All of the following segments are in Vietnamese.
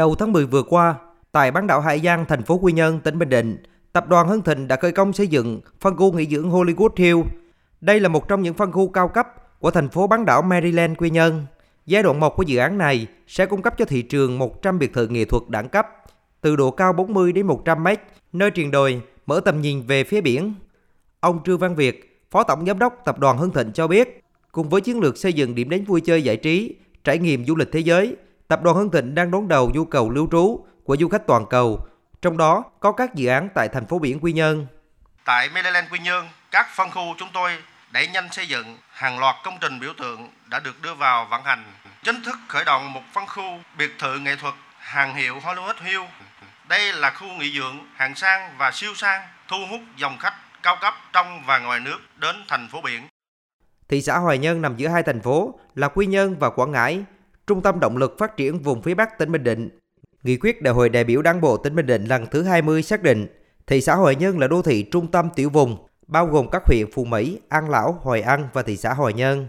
Đầu tháng 10 vừa qua, tại bán đảo Hải Giang, thành phố Quy Nhơn, tỉnh Bình Định, tập đoàn Hưng Thịnh đã khởi công xây dựng phân khu nghỉ dưỡng Hollywood Hill. Đây là một trong những phân khu cao cấp của thành phố bán đảo Maryland, Quy Nhơn. Giai đoạn 1 của dự án này sẽ cung cấp cho thị trường 100 biệt thự nghệ thuật đẳng cấp, từ độ cao 40 đến 100 mét, nơi triền đồi, mở tầm nhìn về phía biển. Ông Trương Văn Việt, Phó Tổng Giám đốc Tập đoàn Hưng Thịnh cho biết, cùng với chiến lược xây dựng điểm đến vui chơi giải trí, trải nghiệm du lịch thế giới, Tập đoàn Hưng Thịnh đang đón đầu nhu cầu lưu trú của du khách toàn cầu, trong đó có các dự án tại thành phố biển Quy Nhơn. Tại Maryland Quy Nhơn, các phân khu chúng tôi đẩy nhanh xây dựng hàng loạt công trình biểu tượng đã được đưa vào vận hành. Chính thức khởi động một phân khu biệt thự nghệ thuật hàng hiệu Hollywood Hill. Đây là khu nghỉ dưỡng hạng sang và siêu sang, thu hút dòng khách cao cấp trong và ngoài nước đến thành phố biển. Thị xã Hoài Nhơn nằm giữa hai thành phố là Quy Nhơn và Quảng Ngãi, trung tâm động lực phát triển vùng phía Bắc tỉnh Bình Định. Nghị quyết Đại hội đại biểu Đảng bộ tỉnh Bình Định lần thứ 20 xác định thị xã hội nhân là đô thị trung tâm tiểu vùng, bao gồm các huyện Phú Mỹ, An Lão, Hoài An và thị xã hội nhân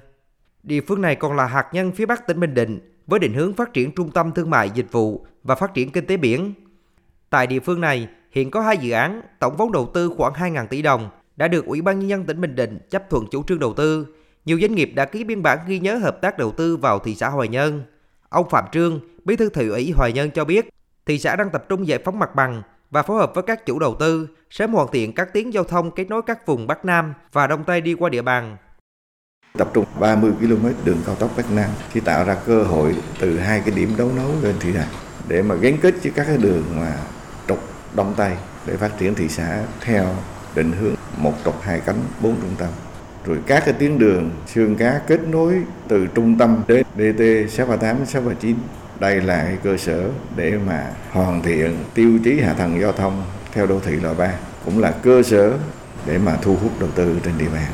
Địa phương này còn là hạt nhân phía Bắc tỉnh Bình Định với định hướng phát triển trung tâm thương mại dịch vụ và phát triển kinh tế biển. Tại địa phương này, hiện có hai dự án, tổng vốn đầu tư khoảng 2.000 tỷ đồng đã được Ủy ban nhân dân tỉnh Bình Định chấp thuận chủ trương đầu tư. Nhiều doanh nghiệp đã ký biên bản ghi nhớ hợp tác đầu tư vào thị xã Hoài Nhơn. Ông Phạm Trương, Bí thư thị ủy Hoài nhân cho biết, thị xã đang tập trung giải phóng mặt bằng và phối hợp với các chủ đầu tư sớm hoàn thiện các tuyến giao thông kết nối các vùng Bắc Nam và Đông Tây đi qua địa bàn. Tập trung 30 km đường cao tốc Bắc Nam thì tạo ra cơ hội từ hai cái điểm đấu nối lên thị xã để mà gắn kết với các cái đường mà trục Đông Tây để phát triển thị xã theo định hướng một trục hai cánh bốn trung tâm rồi các cái tuyến đường xương cá kết nối từ trung tâm đến DT 638 639 đây là cái cơ sở để mà hoàn thiện tiêu chí hạ tầng giao thông theo đô thị loại 3 cũng là cơ sở để mà thu hút đầu tư trên địa bàn.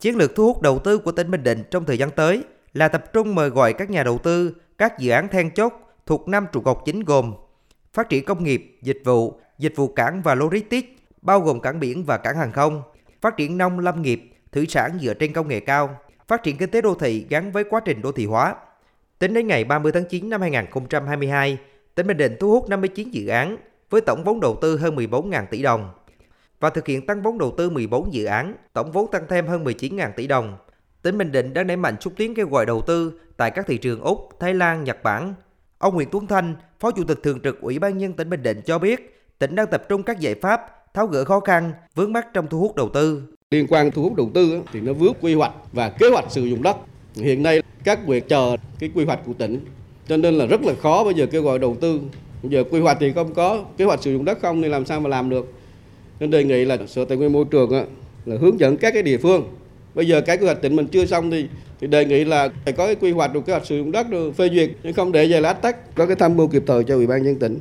Chiến lược thu hút đầu tư của tỉnh Bình Định trong thời gian tới là tập trung mời gọi các nhà đầu tư các dự án then chốt thuộc năm trụ cột chính gồm phát triển công nghiệp, dịch vụ, dịch vụ cảng và logistics, bao gồm cảng biển và cảng hàng không, phát triển nông lâm nghiệp, thủy sản dựa trên công nghệ cao, phát triển kinh tế đô thị gắn với quá trình đô thị hóa. Tính đến ngày 30 tháng 9 năm 2022, tỉnh Bình Định thu hút 59 dự án với tổng vốn đầu tư hơn 14.000 tỷ đồng và thực hiện tăng vốn đầu tư 14 dự án, tổng vốn tăng thêm hơn 19.000 tỷ đồng. Tỉnh Bình Định đang đẩy mạnh xúc tiến kêu gọi đầu tư tại các thị trường Úc, Thái Lan, Nhật Bản. Ông Nguyễn Tuấn Thanh, Phó Chủ tịch Thường trực Ủy ban nhân tỉnh Bình Định cho biết, tỉnh đang tập trung các giải pháp tháo gỡ khó khăn, vướng mắt trong thu hút đầu tư. Liên quan thu hút đầu tư thì nó vướng quy hoạch và kế hoạch sử dụng đất. Hiện nay các việc chờ cái quy hoạch của tỉnh cho nên là rất là khó bây giờ kêu gọi đầu tư. Bây giờ quy hoạch thì không có, kế hoạch sử dụng đất không thì làm sao mà làm được. Nên đề nghị là Sở Tài nguyên Môi trường là hướng dẫn các cái địa phương. Bây giờ cái quy hoạch tỉnh mình chưa xong thì thì đề nghị là phải có cái quy hoạch được kế hoạch sử dụng đất được phê duyệt nhưng không để về lát tắt có cái tham mưu kịp thời cho ủy ban nhân tỉnh